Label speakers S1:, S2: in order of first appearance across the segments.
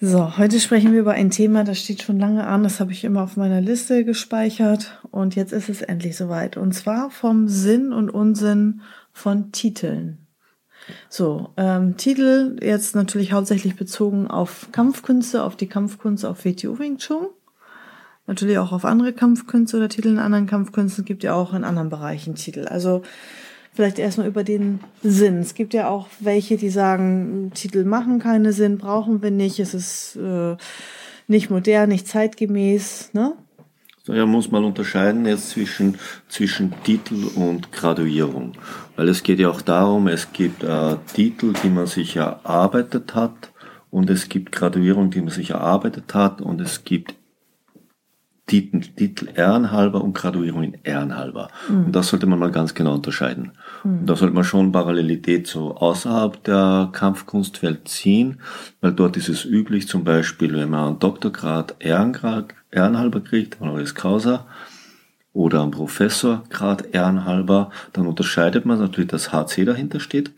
S1: So, heute sprechen wir über ein Thema, das steht schon lange an, das habe ich immer auf meiner Liste gespeichert und jetzt ist es endlich soweit. Und zwar vom Sinn und Unsinn von Titeln. So, ähm, Titel jetzt natürlich hauptsächlich bezogen auf Kampfkünste, auf die Kampfkunst auf WTO Wing Chun. Natürlich auch auf andere Kampfkünste oder Titel in anderen Kampfkünsten, gibt ja auch in anderen Bereichen Titel. Also Vielleicht erstmal über den Sinn. Es gibt ja auch welche, die sagen, Titel machen keinen Sinn, brauchen wir nicht, es ist äh, nicht modern, nicht zeitgemäß. Ne?
S2: Ja, muss man unterscheiden jetzt zwischen, zwischen Titel und Graduierung. Weil es geht ja auch darum, es gibt äh, Titel, die man sich erarbeitet hat und es gibt Graduierung, die man sich erarbeitet hat und es gibt Titel, Titel ehrenhalber und Graduierung in ehrenhalber. Mhm. Und das sollte man mal ganz genau unterscheiden. Mhm. Da sollte man schon Parallelität so außerhalb der Kampfkunstwelt ziehen, weil dort ist es üblich, zum Beispiel, wenn man einen Doktorgrad Ehrengrad, ehrenhalber kriegt, honoris causa, oder einen Professorgrad ehrenhalber, dann unterscheidet man natürlich, dass HC dahinter steht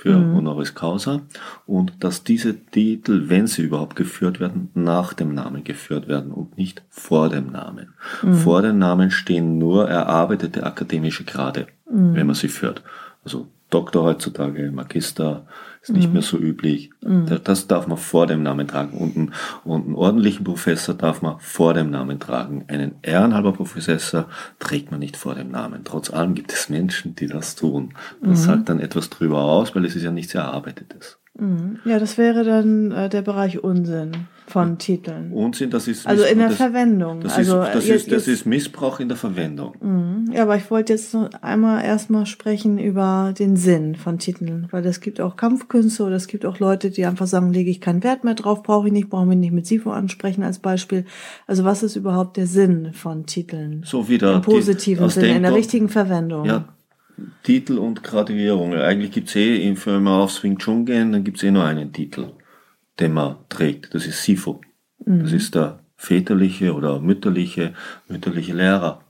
S2: für mhm. Honoris Causa und dass diese Titel, wenn sie überhaupt geführt werden, nach dem Namen geführt werden und nicht vor dem Namen. Mhm. Vor dem Namen stehen nur erarbeitete akademische Grade, mhm. wenn man sie führt. Also Doktor heutzutage, Magister, ist nicht mhm. mehr so üblich. Mhm. Das darf man vor dem Namen tragen. Und einen, und einen ordentlichen Professor darf man vor dem Namen tragen. Einen ehrenhalber Professor trägt man nicht vor dem Namen. Trotz allem gibt es Menschen, die das tun. Das mhm. sagt dann etwas drüber aus, weil es ist ja nichts Erarbeitetes.
S1: Mhm. Ja, das wäre dann äh, der Bereich Unsinn von Titeln.
S2: Unsinn, das ist
S1: also in der das, Verwendung.
S2: Das,
S1: also
S2: ist, das, jetzt, ist, das ist Missbrauch in der Verwendung.
S1: Ja, aber ich wollte jetzt noch einmal erstmal sprechen über den Sinn von Titeln, weil es gibt auch Kampfkünste oder es gibt auch Leute, die einfach sagen, lege ich keinen Wert mehr drauf, brauche ich nicht, brauche mich nicht mit Sifo ansprechen als Beispiel. Also was ist überhaupt der Sinn von Titeln?
S2: So wieder
S1: im positiven Sinne, in der richtigen Verwendung.
S2: Ja, Titel und Graduierung. Eigentlich gibt's eh, wenn wir auf Swing Chun gehen, dann gibt's eh nur einen Titel, den man trägt. Das ist Sifu. Mhm. Das ist der väterliche oder mütterliche, mütterliche Lehrer.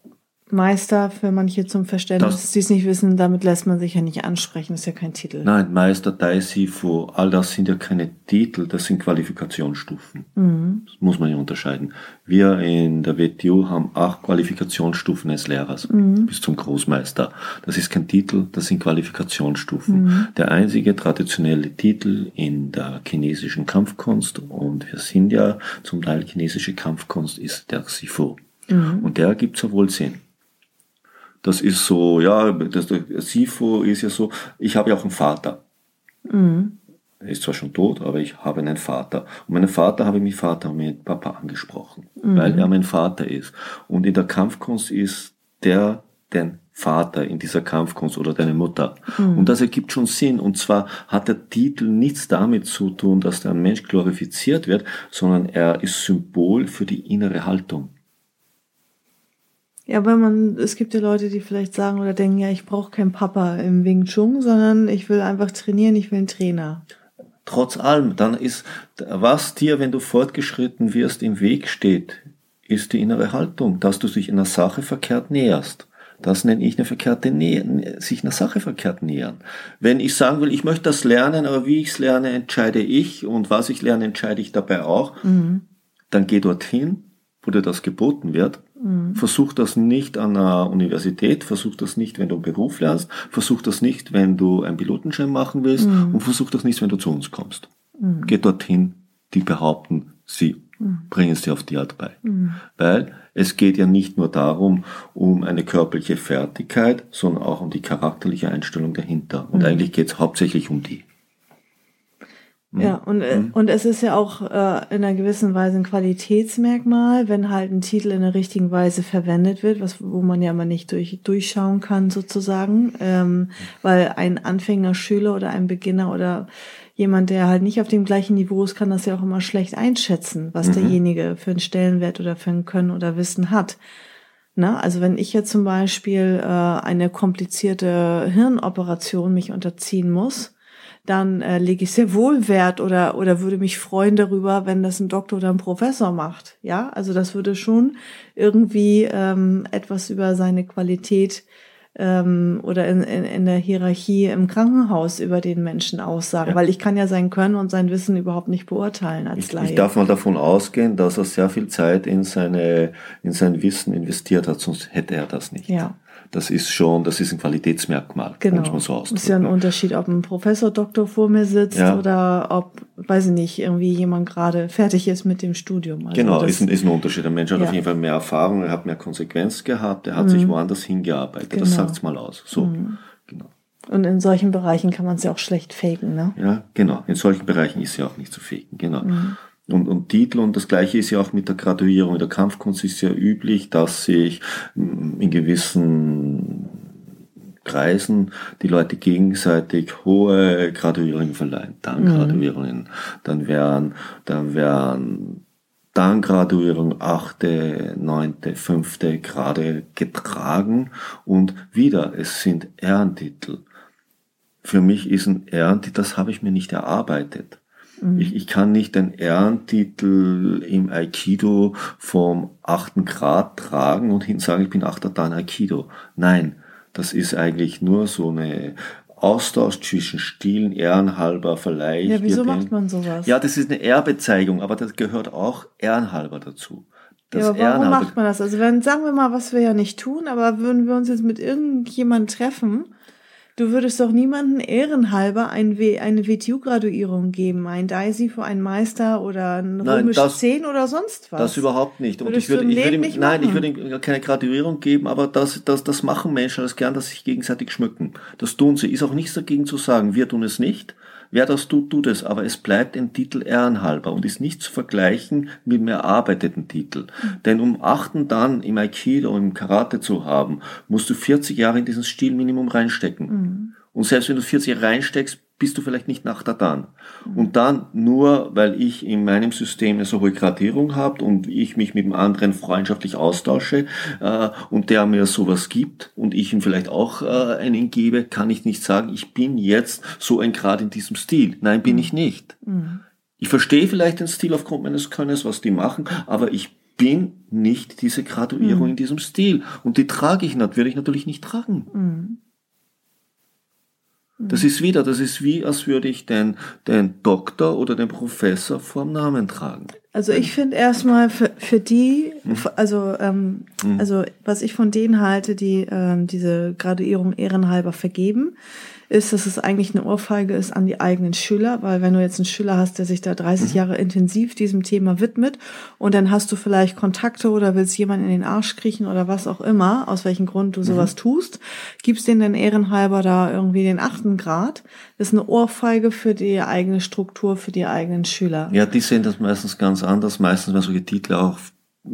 S1: Meister für manche zum Verständnis, die es nicht wissen, damit lässt man sich ja nicht ansprechen, das ist ja kein Titel.
S2: Nein, Meister, Daisifu, all das sind ja keine Titel, das sind Qualifikationsstufen. Mhm. Das muss man ja unterscheiden. Wir in der WTU haben acht Qualifikationsstufen als Lehrers mhm. bis zum Großmeister. Das ist kein Titel, das sind Qualifikationsstufen. Mhm. Der einzige traditionelle Titel in der chinesischen Kampfkunst, und wir sind ja zum Teil chinesische Kampfkunst, ist der Sifu. Mhm. Und der gibt sowohl Sinn das ist so, ja, das, SIFO ist ja so, ich habe ja auch einen Vater. Mhm. Er ist zwar schon tot, aber ich habe einen Vater. Und meinen Vater habe ich mit Vater und mit Papa angesprochen, mhm. weil er mein Vater ist. Und in der Kampfkunst ist der dein Vater in dieser Kampfkunst oder deine Mutter. Mhm. Und das ergibt schon Sinn. Und zwar hat der Titel nichts damit zu tun, dass der Mensch glorifiziert wird, sondern er ist Symbol für die innere Haltung.
S1: Ja, weil man, es gibt ja Leute, die vielleicht sagen oder denken, ja, ich brauche keinen Papa im Wing Chun, sondern ich will einfach trainieren, ich will einen Trainer.
S2: Trotz allem, dann ist, was dir, wenn du fortgeschritten wirst, im Weg steht, ist die innere Haltung, dass du dich einer Sache verkehrt näherst. Das nenne ich eine verkehrte Nähe, sich einer Sache verkehrt nähern. Wenn ich sagen will, ich möchte das lernen, aber wie ich es lerne, entscheide ich und was ich lerne, entscheide ich dabei auch, mhm. dann geh dorthin, wo dir das geboten wird Mhm. Versuch das nicht an der Universität, versuch das nicht, wenn du einen Beruf lernst, versuch das nicht, wenn du einen Pilotenschein machen willst mhm. und versuch das nicht, wenn du zu uns kommst. Mhm. Geh dorthin, die behaupten, sie mhm. bringen es dir auf die Art bei. Mhm. Weil es geht ja nicht nur darum, um eine körperliche Fertigkeit, sondern auch um die charakterliche Einstellung dahinter. Und mhm. eigentlich geht es hauptsächlich um die.
S1: Ja, und, äh, mhm. und es ist ja auch äh, in einer gewissen Weise ein Qualitätsmerkmal, wenn halt ein Titel in der richtigen Weise verwendet wird, was wo man ja mal nicht durch, durchschauen kann sozusagen, ähm, weil ein Anfängerschüler oder ein Beginner oder jemand, der halt nicht auf dem gleichen Niveau ist, kann das ja auch immer schlecht einschätzen, was mhm. derjenige für einen Stellenwert oder für ein Können oder Wissen hat. Na, also wenn ich jetzt zum Beispiel äh, eine komplizierte Hirnoperation mich unterziehen muss, dann äh, lege ich sehr wohl Wert oder, oder würde mich freuen darüber, wenn das ein Doktor oder ein Professor macht. Ja, also das würde schon irgendwie ähm, etwas über seine Qualität ähm, oder in, in, in der Hierarchie im Krankenhaus über den Menschen aussagen, ja. weil ich kann ja sein Können und sein Wissen überhaupt nicht beurteilen als
S2: ich, Ich darf mal davon ausgehen, dass er sehr viel Zeit in seine in sein Wissen investiert hat, sonst hätte er das nicht.
S1: Ja
S2: das ist schon, das ist ein Qualitätsmerkmal,
S1: genau. muss man so ausdrücken. Ist ja ein Unterschied, ob ein Professor Doktor vor mir sitzt ja. oder ob, weiß ich nicht, irgendwie jemand gerade fertig ist mit dem Studium.
S2: Also genau, das, ist, ein, ist ein Unterschied. Der Mensch hat ja. auf jeden Fall mehr Erfahrung, er hat mehr Konsequenz gehabt, er hat mhm. sich woanders hingearbeitet. Genau. Das sagt's mal aus. So, mhm.
S1: genau. Und in solchen Bereichen kann man es ja auch schlecht faken, ne?
S2: Ja, genau. In solchen Bereichen ist ja auch nicht zu faken, genau. Mhm und, und Titel. Und das Gleiche ist ja auch mit der Graduierung. In der Kampfkunst ist ja üblich, dass sich in gewissen Kreisen die Leute gegenseitig hohe Graduierungen verleihen. Dann mhm. Graduierungen. Dann werden, dann werden dann Graduierung achte, neunte, fünfte Grade getragen und wieder, es sind Ehrentitel. Für mich ist ein Ehrentitel, das habe ich mir nicht erarbeitet. Mhm. Ich, ich kann nicht den Ehrentitel im Aikido vom achten Grad tragen und hin sagen, ich bin achter Dan Aikido. Nein, das ist eigentlich nur so eine Austausch zwischen Stilen, ehrenhalber vielleicht.
S1: Ja, wieso macht man sowas?
S2: Ja, das ist eine Ehrbezeigung, aber das gehört auch ehrenhalber dazu.
S1: Das ja, aber warum macht man das? Also wenn, sagen wir mal, was wir ja nicht tun, aber würden wir uns jetzt mit irgendjemandem treffen, Du würdest doch niemanden ehrenhalber ein eine WTU-Graduierung geben, ein DAISY für einen Meister oder ein Römisch 10 oder sonst was.
S2: Das überhaupt nicht. Und ich würde, ich würde ihm, nein, ich würde ihm keine Graduierung geben, aber das, das, das machen Menschen das gern, dass sie sich gegenseitig schmücken. Das tun sie. Ist auch nichts dagegen zu sagen. Wir tun es nicht. Wer das tut, tut es, aber es bleibt ein Titel ehrenhalber und ist nicht zu vergleichen mit einem erarbeiteten Titel. Mhm. Denn um achten dann im Aikido und im Karate zu haben, musst du 40 Jahre in dieses Stilminimum reinstecken. Mhm. Und selbst wenn du 40 Jahre reinsteckst, bist du vielleicht nicht nach dann. Und dann nur, weil ich in meinem System eine so hohe Gradierung habe und ich mich mit dem anderen freundschaftlich austausche äh, und der mir sowas gibt und ich ihm vielleicht auch äh, einen gebe, kann ich nicht sagen, ich bin jetzt so ein Grad in diesem Stil. Nein, bin mhm. ich nicht. Mhm. Ich verstehe vielleicht den Stil aufgrund meines Könnens, was die machen, aber ich bin nicht diese Graduierung mhm. in diesem Stil. Und die trage ich natürlich, würde ich natürlich nicht tragen. Mhm. Das ist wieder, das ist wie, als würde ich den, den Doktor oder den Professor vorm Namen tragen.
S1: Also ich finde erstmal für, für die, hm. also, ähm, hm. also was ich von denen halte, die ähm, diese Graduierung ehrenhalber vergeben, ist, dass es eigentlich eine Ohrfeige ist an die eigenen Schüler, weil wenn du jetzt einen Schüler hast, der sich da 30 mhm. Jahre intensiv diesem Thema widmet und dann hast du vielleicht Kontakte oder willst jemanden in den Arsch kriechen oder was auch immer, aus welchem Grund du sowas mhm. tust, gibst denen dann ehrenhalber da irgendwie den achten Grad. Das ist eine Ohrfeige für die eigene Struktur, für die eigenen Schüler.
S2: Ja, die sehen das meistens ganz anders. Meistens werden solche Titel auch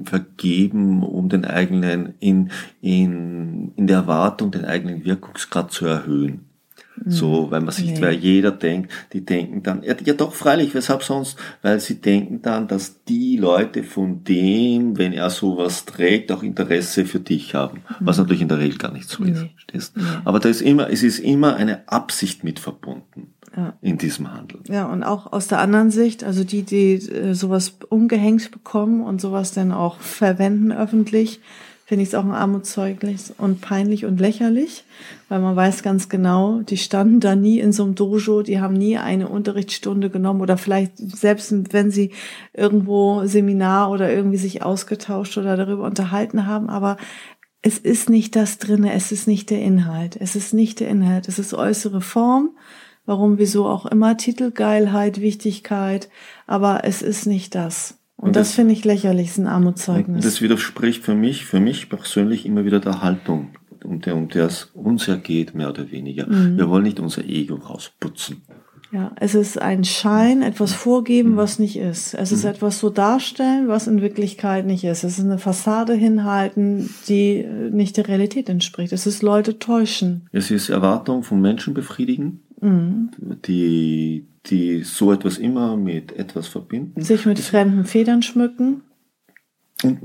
S2: vergeben, um den eigenen in, in, in der Erwartung den eigenen Wirkungsgrad zu erhöhen. So, weil man sich, nee. weil jeder denkt, die denken dann, ja, ja doch, freilich, weshalb sonst? Weil sie denken dann, dass die Leute von dem, wenn er sowas trägt, auch Interesse für dich haben. Mhm. Was natürlich in der Regel gar nicht so ist. Nee. Aber da ist immer, es ist immer eine Absicht mit verbunden. Ja. in diesem Handel.
S1: Ja, und auch aus der anderen Sicht, also die, die äh, sowas umgehängt bekommen und sowas dann auch verwenden öffentlich, finde ich es auch ein Armutszeugnis und peinlich und lächerlich, weil man weiß ganz genau, die standen da nie in so einem Dojo, die haben nie eine Unterrichtsstunde genommen oder vielleicht selbst wenn sie irgendwo Seminar oder irgendwie sich ausgetauscht oder darüber unterhalten haben, aber es ist nicht das drinne, es ist nicht der Inhalt, es ist nicht der Inhalt, es ist äußere Form, warum, wieso auch immer, Titelgeilheit, Wichtigkeit, aber es ist nicht das. Und, und das, das finde ich lächerlich, ist ein Armutszeugnis.
S2: Das widerspricht für mich, für mich persönlich immer wieder der Haltung, um der, um der es uns ja geht, mehr oder weniger. Mhm. Wir wollen nicht unser Ego rausputzen.
S1: Ja, es ist ein Schein, etwas vorgeben, was nicht ist. Es ist etwas so darstellen, was in Wirklichkeit nicht ist. Es ist eine Fassade hinhalten, die nicht der Realität entspricht. Es ist Leute täuschen.
S2: Es ist Erwartung von Menschen befriedigen, die, die so etwas immer mit etwas verbinden.
S1: Sich mit fremden Federn schmücken.
S2: Und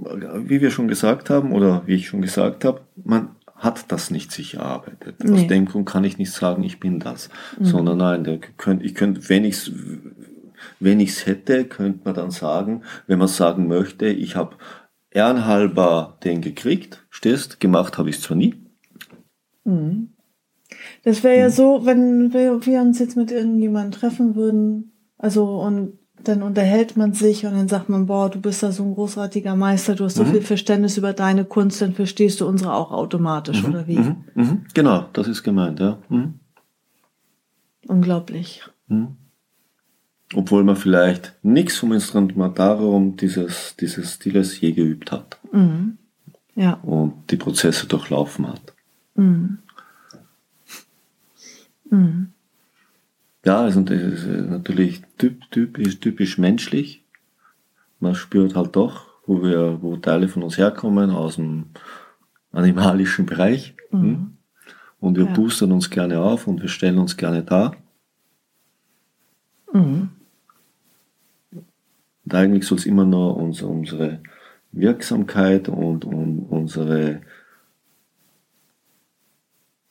S2: wie wir schon gesagt haben, oder wie ich schon gesagt habe, man hat das nicht sich erarbeitet. Aus
S1: Nee.
S2: dem Grund kann ich nicht sagen, ich bin das. Sondern nein, könnt, ich könnte, wenn ich es wenn ich's hätte, könnte man dann sagen, wenn man sagen möchte, ich habe ehrenhalber den gekriegt, stehst, gemacht habe ich es zwar nie.
S1: Das wäre ja so, wenn wir, wir uns jetzt mit irgendjemandem treffen würden, also und dann unterhält man sich und dann sagt man, boah, du bist da so ein großartiger Meister, du hast so viel Verständnis über deine Kunst, dann verstehst du unsere auch automatisch, oder wie?
S2: Mhm, mhm, genau, das ist gemeint, ja. Mhm.
S1: Unglaublich.
S2: Obwohl man vielleicht nichts vom Instrumentarium dieses, dieses Stiles je geübt hat
S1: Ja.
S2: und die Prozesse durchlaufen hat. Ja, also das ist natürlich typ, typisch, typisch menschlich. Man spürt halt doch, wo wir, wo Teile von uns herkommen, aus dem animalischen Bereich. hm? Und wir
S1: Ja.
S2: boostern uns gerne auf und wir stellen uns gerne dar. Und eigentlich soll es immer nur uns, unsere Wirksamkeit und, und unsere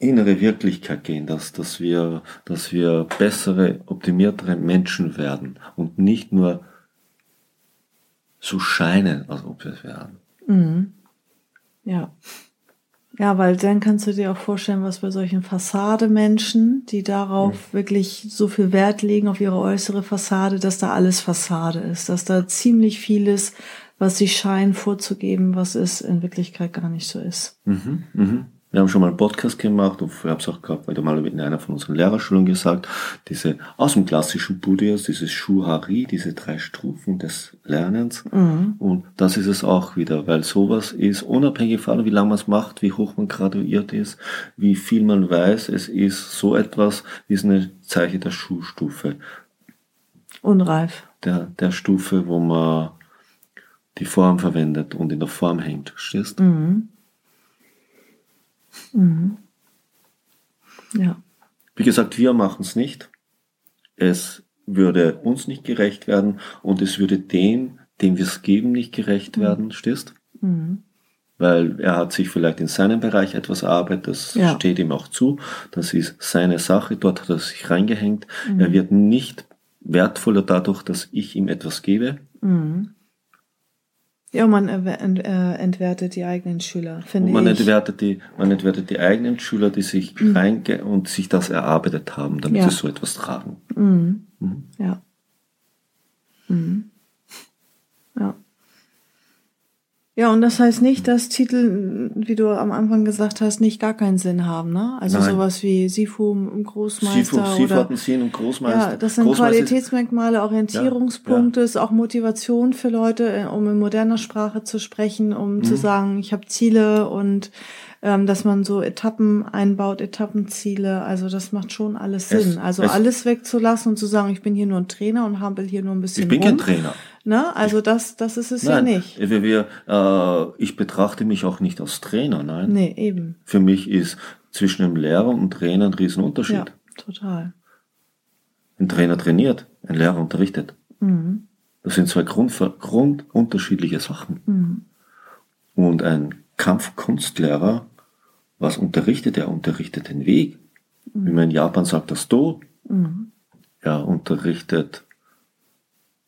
S2: innere Wirklichkeit gehen, dass, dass, wir, dass wir bessere, optimiertere Menschen werden und nicht nur so scheinen, als ob wir es wären.
S1: Ja. Ja, weil dann kannst du dir auch vorstellen, was bei solchen Fassademenschen, die darauf wirklich so viel Wert legen, auf ihre äußere Fassade, dass da alles Fassade ist, dass da ziemlich vieles, was sie scheinen vorzugeben, was es in Wirklichkeit gar nicht so ist.
S2: Mhm, mhm. Wir haben schon mal einen Podcast gemacht und ich habe es auch gehabt, weil mal in einer von unseren Lehrerschulen gesagt, diese aus dem klassischen Buddhismus, dieses Shuhari, diese drei Stufen des Lernens. Und das ist es auch wieder, weil sowas ist unabhängig von wie lange man es macht, wie hoch man graduiert ist, wie viel man weiß, es ist so etwas, ist eine Zeichen der Schuhstufe,
S1: Unreif.
S2: der, der Stufe, wo man die Form verwendet und in der Form hängt, verstehst?
S1: Ja.
S2: Wie gesagt, wir machen es nicht. Es würde uns nicht gerecht werden und es würde dem, dem wir es geben, nicht gerecht werden, stehst? Weil er hat sich vielleicht in seinem Bereich etwas erarbeitet, das
S1: Ja.
S2: steht ihm auch zu. Das ist seine Sache, dort hat er sich reingehängt. Er wird nicht wertvoller dadurch, dass ich ihm etwas gebe.
S1: Ja, man äh, entwertet die eigenen Schüler, finde
S2: man
S1: ich.
S2: entwertet die, man entwertet die eigenen Schüler, die sich reinge und sich das erarbeitet haben, damit
S1: Ja.
S2: sie so etwas tragen.
S1: Ja. Mhm. Ja. Ja, und das heißt nicht, dass Titel, wie du am Anfang gesagt hast, nicht gar keinen Sinn haben, ne? Also
S2: Nein.
S1: sowas wie Sifu, Großmeister
S2: Sifu, Sifu
S1: oder
S2: Sinn und Großmeister.
S1: ja, das sind
S2: Großmeister
S1: Qualitätsmerkmale, Orientierungspunkte, ist auch Motivation für Leute, äh, um in moderner Sprache zu sprechen, um
S2: Mhm.
S1: zu sagen, ich habe Ziele und ähm, dass man so Etappen einbaut, Etappenziele. Also das macht schon alles
S2: Es-
S1: Sinn. also
S2: es-
S1: alles wegzulassen und zu sagen, ich bin hier nur ein Trainer und hampel hier nur ein bisschen
S2: Ich bin
S1: rum.
S2: kein Trainer.
S1: Ne? Also das, das ist es
S2: Nein,
S1: ja nicht.
S2: Wir, wir, äh, ich betrachte mich auch nicht als Trainer, nein.
S1: Nee, eben.
S2: Für mich ist zwischen einem Lehrer und einem Trainer ein Riesenunterschied.
S1: Ja, total.
S2: Ein Trainer trainiert, ein Lehrer unterrichtet.
S1: Mhm.
S2: Das sind zwei Grund, grundunterschiedliche Sachen. Und ein Kampfkunstlehrer, was unterrichtet er? Unterrichtet den Weg. Wie man in Japan sagt, das Do. Er unterrichtet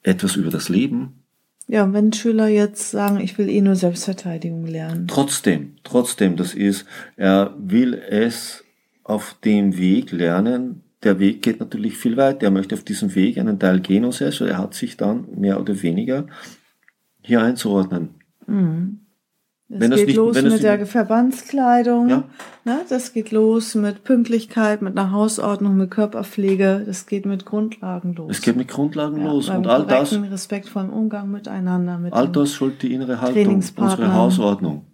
S2: etwas über das Leben.
S1: Ja, wenn Schüler jetzt sagen, ich will eh nur Selbstverteidigung lernen.
S2: Trotzdem, trotzdem, das ist, er will es auf dem Weg lernen. Der Weg geht natürlich viel weiter. Er möchte auf diesem Weg einen Teil selbst, er hat sich dann mehr oder weniger hier einzuordnen.
S1: Es
S2: Wenn das
S1: geht
S2: nicht-
S1: los
S2: das
S1: mit der
S2: nicht-
S1: Verbandskleidung.
S2: Ja.
S1: Ne, das geht los mit Pünktlichkeit, mit einer Hausordnung, mit Körperpflege. Das geht mit Grundlagen los.
S2: Es geht mit Grundlagen
S1: ja,
S2: los. Und all das,
S1: korrekten, respektvollen Umgang miteinander. Mit
S2: all das sollte die innere Haltung, unsere Hausordnung.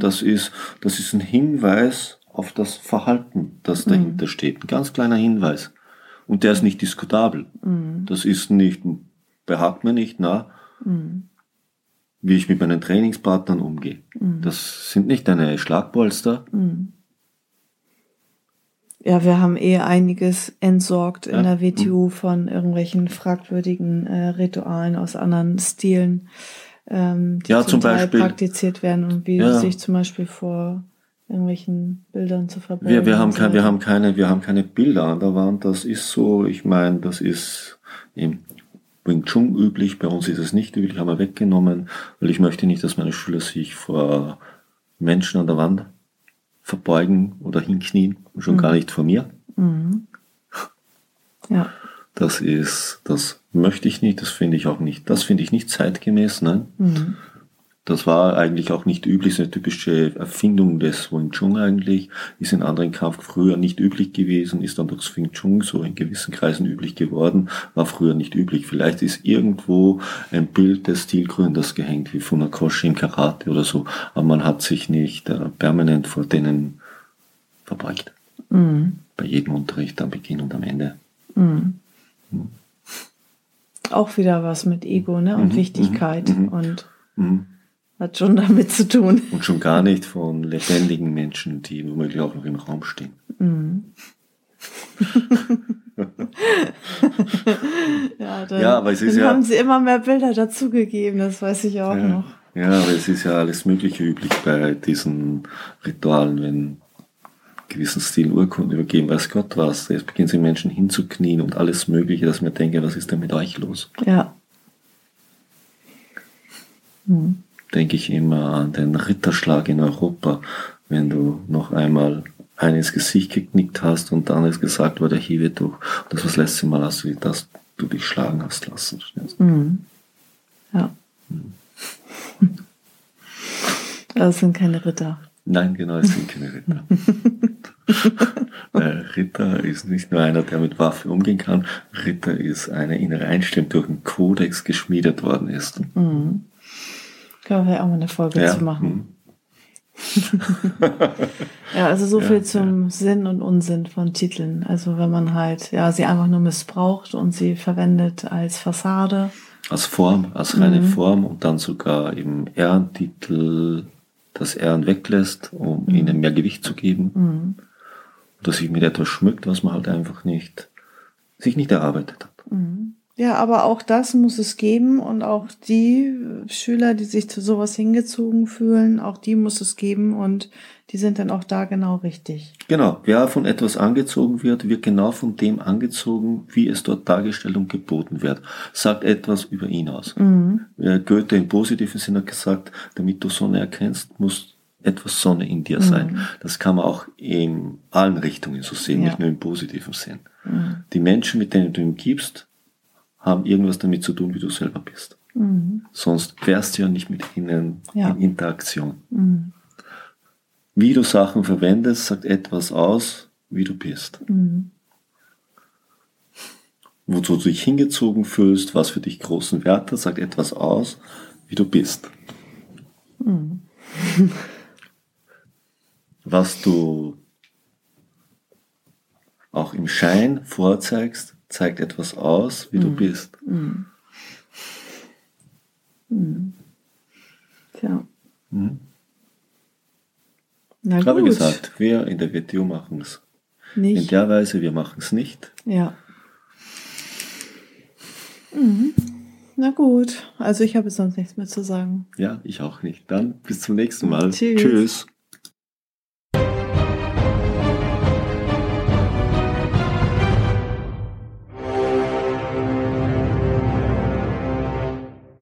S2: Das ist, das ist ein Hinweis auf das Verhalten, das dahinter steht. Ein ganz kleiner Hinweis. Und der ist nicht diskutabel.
S1: Mhm.
S2: Das ist nicht, behagt mir nicht, na, wie ich mit meinen Trainingspartnern umgehe. Das sind nicht deine Schlagpolster.
S1: Ja, wir haben eh einiges entsorgt in
S2: Ja.
S1: der WTU von irgendwelchen fragwürdigen äh, Ritualen aus anderen Stilen, ähm, die
S2: Ja,
S1: zum,
S2: zum Beispiel-
S1: praktiziert werden und wie
S2: Ja.
S1: sich zum Beispiel vor irgendwelchen Bildern zu verbeugen.
S2: Wir, wir, haben kein, wir haben keine, wir haben keine Bilder an der Wand. Das ist so, ich meine, das ist im Wing Chun üblich. Bei uns ist es nicht üblich, haben wir weggenommen, weil ich möchte nicht, dass meine Schüler sich vor Menschen an der Wand verbeugen oder hinknien schon gar nicht vor mir.
S1: Ja.
S2: Das ist, das möchte ich nicht, das finde ich auch nicht, das finde ich nicht zeitgemäß, nein. Das war eigentlich auch nicht üblich, ist eine typische Erfindung des Wing Chun eigentlich, ist in anderen Kampf früher nicht üblich gewesen, ist dann durchs Wing Chun so in gewissen Kreisen üblich geworden, war früher nicht üblich. Vielleicht ist irgendwo ein Bild des Stilgründers gehängt, wie Funakoshi im Karate oder so, aber man hat sich nicht äh, permanent vor denen verbeugt. Bei jedem Unterricht am Beginn und am Ende.
S1: Auch wieder was mit Ego, ne? Und Wichtigkeit und
S2: Mhm.
S1: Hat schon damit zu tun.
S2: Und schon gar nicht von lebendigen Menschen, die womöglich auch noch im Raum stehen.
S1: Ja, dann,
S2: Ja, aber es ist
S1: dann
S2: ja-
S1: haben sie immer mehr Bilder dazugegeben, das weiß ich auch
S2: Ja.
S1: noch.
S2: ja, aber es ist ja alles Mögliche üblich bei diesen Ritualen, wenn gewissen Stilen Urkunden übergeben, weiß Gott was. Jetzt beginnen sie Menschen hinzuknien und alles Mögliche, dass ich mir denke, was ist denn mit euch los?
S1: Ja.
S2: Denke ich immer an den Ritterschlag in Europa, wenn du noch einmal einen ins Gesicht geknickt hast und dann ist gesagt wurde, hiebe durch. Das war das letzte Mal, hast du, dass du dich schlagen hast lassen. du?
S1: Ja. Das sind keine Ritter.
S2: Nein, genau, es sind keine Ritter. Ritter ist nicht nur einer, der mit Waffe umgehen kann. Ritter ist eine innere Einstellung, die durch einen Kodex geschmiedet worden ist.
S1: Können wir auch mal eine Folge
S2: Ja,
S1: zu machen.
S2: hm.
S1: Ja, also so
S2: Ja,
S1: viel zum Sinn und Unsinn von Titeln. Also wenn man halt, ja, sie einfach nur missbraucht und sie verwendet als Fassade.
S2: Als Form, als reine Form und dann sogar im Ehrentitel das Ehren weglässt, um ihnen mehr Gewicht zu geben. Dass sich mit etwas schmückt, was man halt einfach nicht, sich nicht erarbeitet hat.
S1: Ja, aber auch das muss es geben und auch die Schüler, die sich zu sowas hingezogen fühlen, auch die muss es geben und die sind dann auch da genau richtig.
S2: Genau, wer von etwas angezogen wird, wird genau von dem angezogen, wie es dort dargestellt und geboten wird. Sagt etwas über ihn aus. Äh, Goethe im positiven Sinne hat gesagt, damit du Sonne erkennst, muss etwas Sonne in dir sein. Das kann man auch in allen Richtungen so sehen,
S1: Ja.
S2: nicht nur im positiven Sinn. Die Menschen, mit denen du ihm gibst, haben irgendwas damit zu tun, wie du selber bist. Sonst wärst du ja nicht mit ihnen
S1: Ja.
S2: in Interaktion. Wie du Sachen verwendest, sagt etwas aus, wie du bist. Wozu du dich hingezogen fühlst, was für dich großen Wert hat, sagt etwas aus, wie du bist. was du auch im Schein vorzeigst, zeigt etwas aus, wie du bist.
S1: Tja.
S2: Mhm.
S1: Na
S2: Ich habe
S1: gut.
S2: gesagt, wir in der WTO machen es in
S1: Nicht.
S2: der Weise, wir machen es nicht.
S1: Ja. Mhm. Na gut. Also ich habe sonst nichts mehr zu sagen.
S2: Ja, ich auch nicht. Dann bis zum nächsten Mal.
S1: Tschüss.
S2: Tschüss.